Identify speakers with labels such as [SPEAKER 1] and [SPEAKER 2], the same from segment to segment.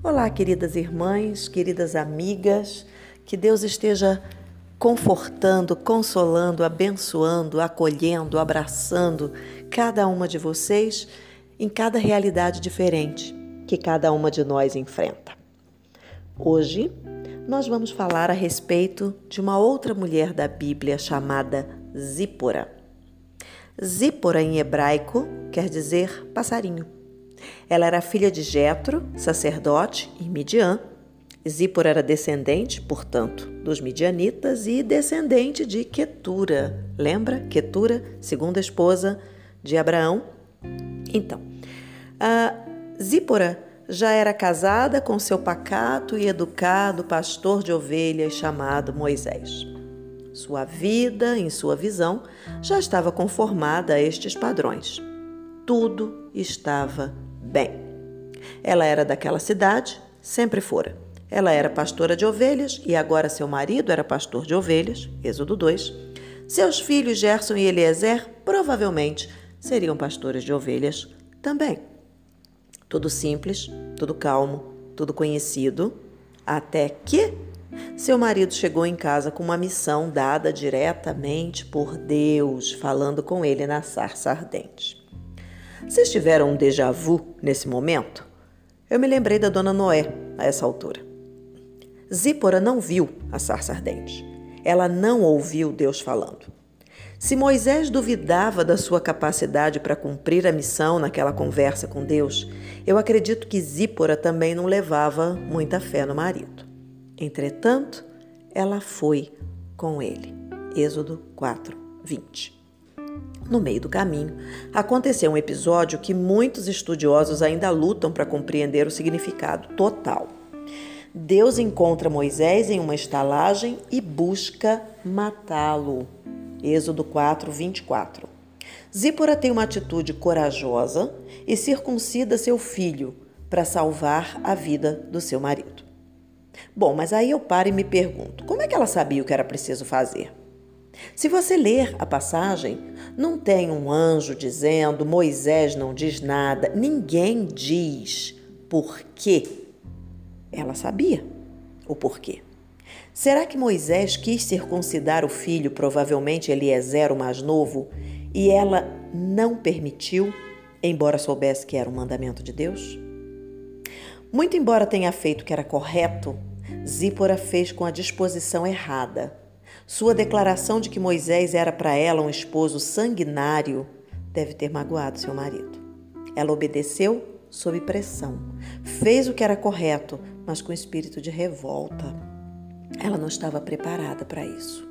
[SPEAKER 1] Olá, queridas irmãs, queridas amigas, que Deus esteja confortando, consolando, abençoando, acolhendo, abraçando cada uma de vocês em cada realidade diferente que cada uma de nós enfrenta. Hoje nós vamos falar a respeito de uma outra mulher da Bíblia chamada Zípora. Zípora em hebraico quer dizer passarinho. Ela era filha de Jetro, sacerdote em Midian. Zípora era descendente, portanto, dos midianitas e descendente de Quetura. Lembra? Quetura, segunda esposa de Abraão. Então, Zípora já era casada com seu pacato e educado pastor de ovelhas chamado Moisés. Sua vida, em sua visão, já estava conformada a estes padrões. Tudo estava bem. Ela era daquela cidade, sempre fora. Ela era pastora de ovelhas e agora seu marido era pastor de ovelhas, Êxodo 2. Seus filhos Gerson e Eliezer provavelmente seriam pastores de ovelhas também. Tudo simples, tudo calmo, tudo conhecido, até que seu marido chegou em casa com uma missão dada diretamente por Deus, falando com ele na sarça ardente. Vocês tiveram um déjà vu nesse momento? Eu me lembrei da dona Noé a essa altura. Zípora não viu a sarça ardente. Ela não ouviu Deus falando. Se Moisés duvidava da sua capacidade para cumprir a missão naquela conversa com Deus, eu acredito que Zípora também não levava muita fé no marido. Entretanto, ela foi com ele. Êxodo 4, 20. No meio do caminho, aconteceu um episódio que muitos estudiosos ainda lutam para compreender o significado total. Deus encontra Moisés em uma estalagem e busca matá-lo. Êxodo 4, 24. Zípora tem uma atitude corajosa e circuncida seu filho para salvar a vida do seu marido. Bom, mas aí eu paro e me pergunto: como é que ela sabia o que era preciso fazer? Se você ler a passagem, não tem um anjo dizendo, Moisés não diz nada, ninguém diz por quê. Ela sabia o porquê. Será que Moisés quis circuncidar o filho, provavelmente Eliezer, o mais novo, e ela não permitiu, embora soubesse que era um mandamento de Deus? Muito embora tenha feito o que era correto, Zípora fez com a disposição errada sua declaração de que Moisés era para ela um esposo sanguinário deve ter magoado seu marido. Ela obedeceu sob pressão, fez o que era correto, mas com espírito de revolta. Ela não estava preparada para isso.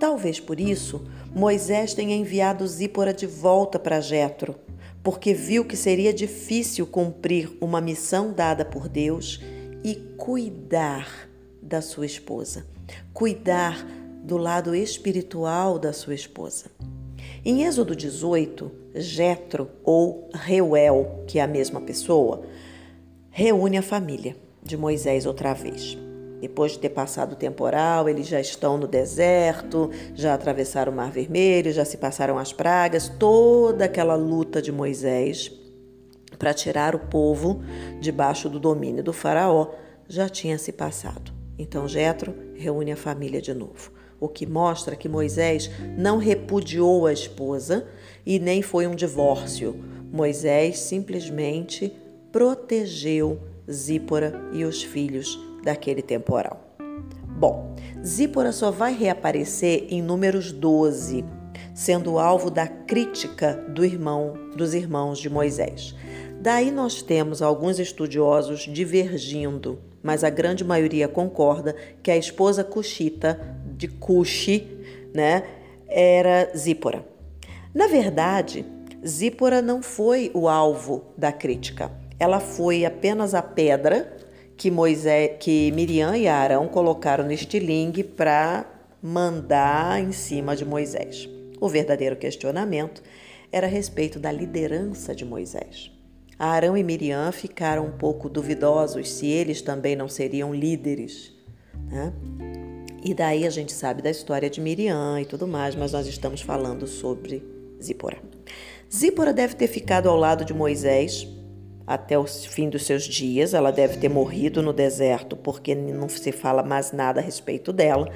[SPEAKER 1] Talvez por isso Moisés tenha enviado Zípora de volta para Jetro, porque viu que seria difícil cumprir uma missão dada por Deus e cuidar da sua esposa, cuidar do lado espiritual da sua esposa. Em Êxodo 18, Jetro ou Reuel, que é a mesma pessoa, reúne a família de Moisés outra vez. Depois de ter passado o temporal, eles já estão no deserto, já atravessaram o Mar Vermelho, já se passaram as pragas, toda aquela luta de Moisés para tirar o povo debaixo do domínio do faraó já tinha se passado. Então Jetro reúne a família de novo o que mostra que Moisés não repudiou a esposa e nem foi um divórcio. Moisés simplesmente protegeu Zípora e os filhos daquele temporal. Bom, Zípora só vai reaparecer em Números 12, sendo alvo da crítica do irmão dos irmãos de Moisés. Daí nós temos alguns estudiosos divergindo, mas a grande maioria concorda que a esposa cuxita de Cuxi, né, era Zípora. Na verdade, Zípora não foi o alvo da crítica. Ela foi apenas a pedra que Moisés, que Miriam e Arão colocaram no estilingue para mandar em cima de Moisés. O verdadeiro questionamento era a respeito da liderança de Moisés. Arão e Miriam ficaram um pouco duvidosos se eles também não seriam líderes. Né? E daí a gente sabe da história de Miriam e tudo mais, mas nós estamos falando sobre Zípora. Zípora deve ter ficado ao lado de Moisés, até o fim dos seus dias. Ela deve ter morrido no deserto, porque não se fala mais nada a respeito dela.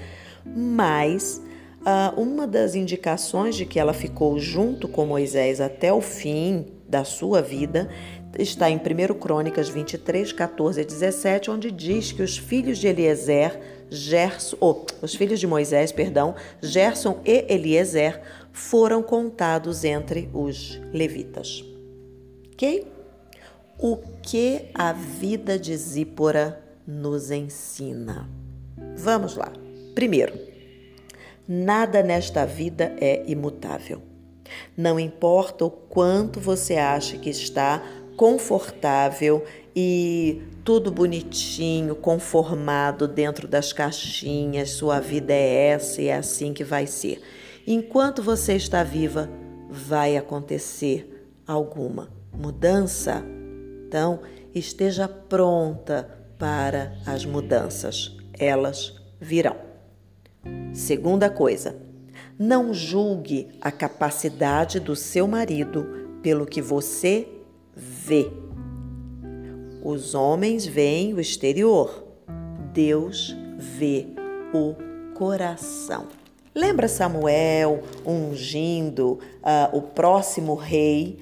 [SPEAKER 1] Mas uh, uma das indicações de que ela ficou junto com Moisés até o fim da sua vida está em 1 Crônicas 23, 14 e 17, onde diz que os filhos de Eliezer, Gerson, oh, os filhos de Moisés, perdão, Gerson e Eliezer foram contados entre os levitas. Ok? O que a vida de Zípora nos ensina? Vamos lá. Primeiro, nada nesta vida é imutável. Não importa o quanto você acha que está confortável e tudo bonitinho, conformado dentro das caixinhas, sua vida é essa e é assim que vai ser. Enquanto você está viva, vai acontecer alguma mudança. Então, esteja pronta para as mudanças, elas virão. Segunda coisa, não julgue a capacidade do seu marido pelo que você vê. Os homens veem o exterior, Deus vê o coração. Lembra Samuel ungindo uh, o próximo rei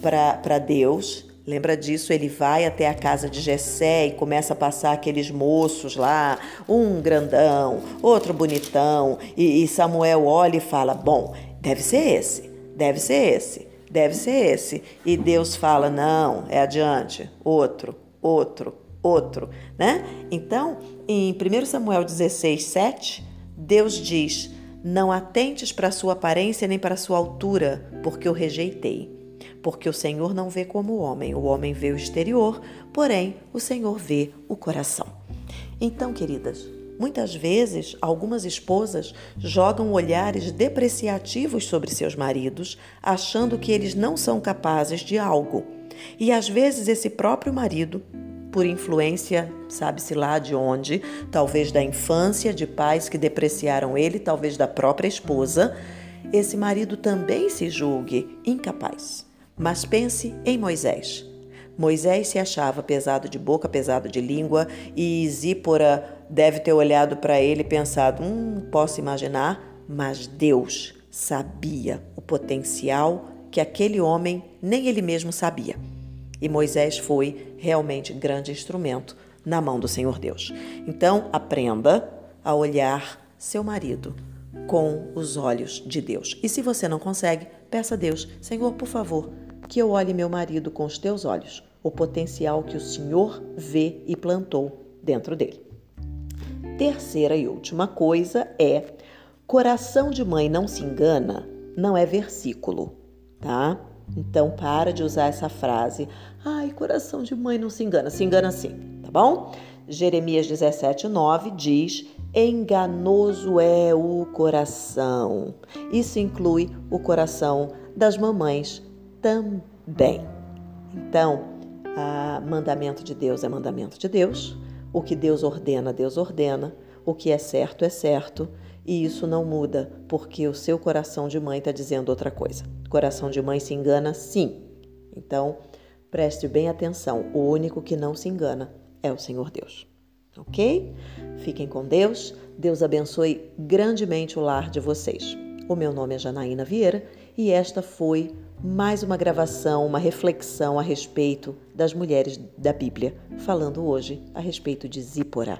[SPEAKER 1] para Deus? Lembra disso? Ele vai até a casa de Jessé e começa a passar aqueles moços lá, um grandão, outro bonitão, e, e Samuel olha e fala: Bom, deve ser esse, deve ser esse deve ser esse. E Deus fala: não, é adiante, outro, outro, outro, né? Então, em 1 Samuel 16, 7, Deus diz: Não atentes para a sua aparência nem para a sua altura, porque eu rejeitei. Porque o Senhor não vê como o homem, o homem vê o exterior, porém o Senhor vê o coração. Então, queridas, Muitas vezes, algumas esposas jogam olhares depreciativos sobre seus maridos, achando que eles não são capazes de algo. E às vezes, esse próprio marido, por influência, sabe-se lá de onde, talvez da infância, de pais que depreciaram ele, talvez da própria esposa, esse marido também se julgue incapaz. Mas pense em Moisés. Moisés se achava pesado de boca, pesado de língua, e Zípora deve ter olhado para ele e pensado: hum, posso imaginar, mas Deus sabia o potencial que aquele homem nem ele mesmo sabia. E Moisés foi realmente grande instrumento na mão do Senhor Deus. Então, aprenda a olhar seu marido com os olhos de Deus. E se você não consegue, peça a Deus: Senhor, por favor, que eu olhe meu marido com os teus olhos, o potencial que o Senhor vê e plantou dentro dele. Terceira e última coisa é: coração de mãe não se engana, não é versículo, tá? Então para de usar essa frase. Ai, coração de mãe não se engana. Se engana sim, tá bom? Jeremias 17, 9 diz: Enganoso é o coração. Isso inclui o coração das mamães também. Então, mandamento de Deus é mandamento de Deus, o que Deus ordena, Deus ordena, o que é certo é certo, e isso não muda porque o seu coração de mãe está dizendo outra coisa. Coração de mãe se engana, sim. Então, preste bem atenção: o único que não se engana é o Senhor Deus. Ok? Fiquem com Deus. Deus abençoe grandemente o lar de vocês. O meu nome é Janaína Vieira e esta foi mais uma gravação, uma reflexão a respeito das mulheres da Bíblia, falando hoje a respeito de Zípora.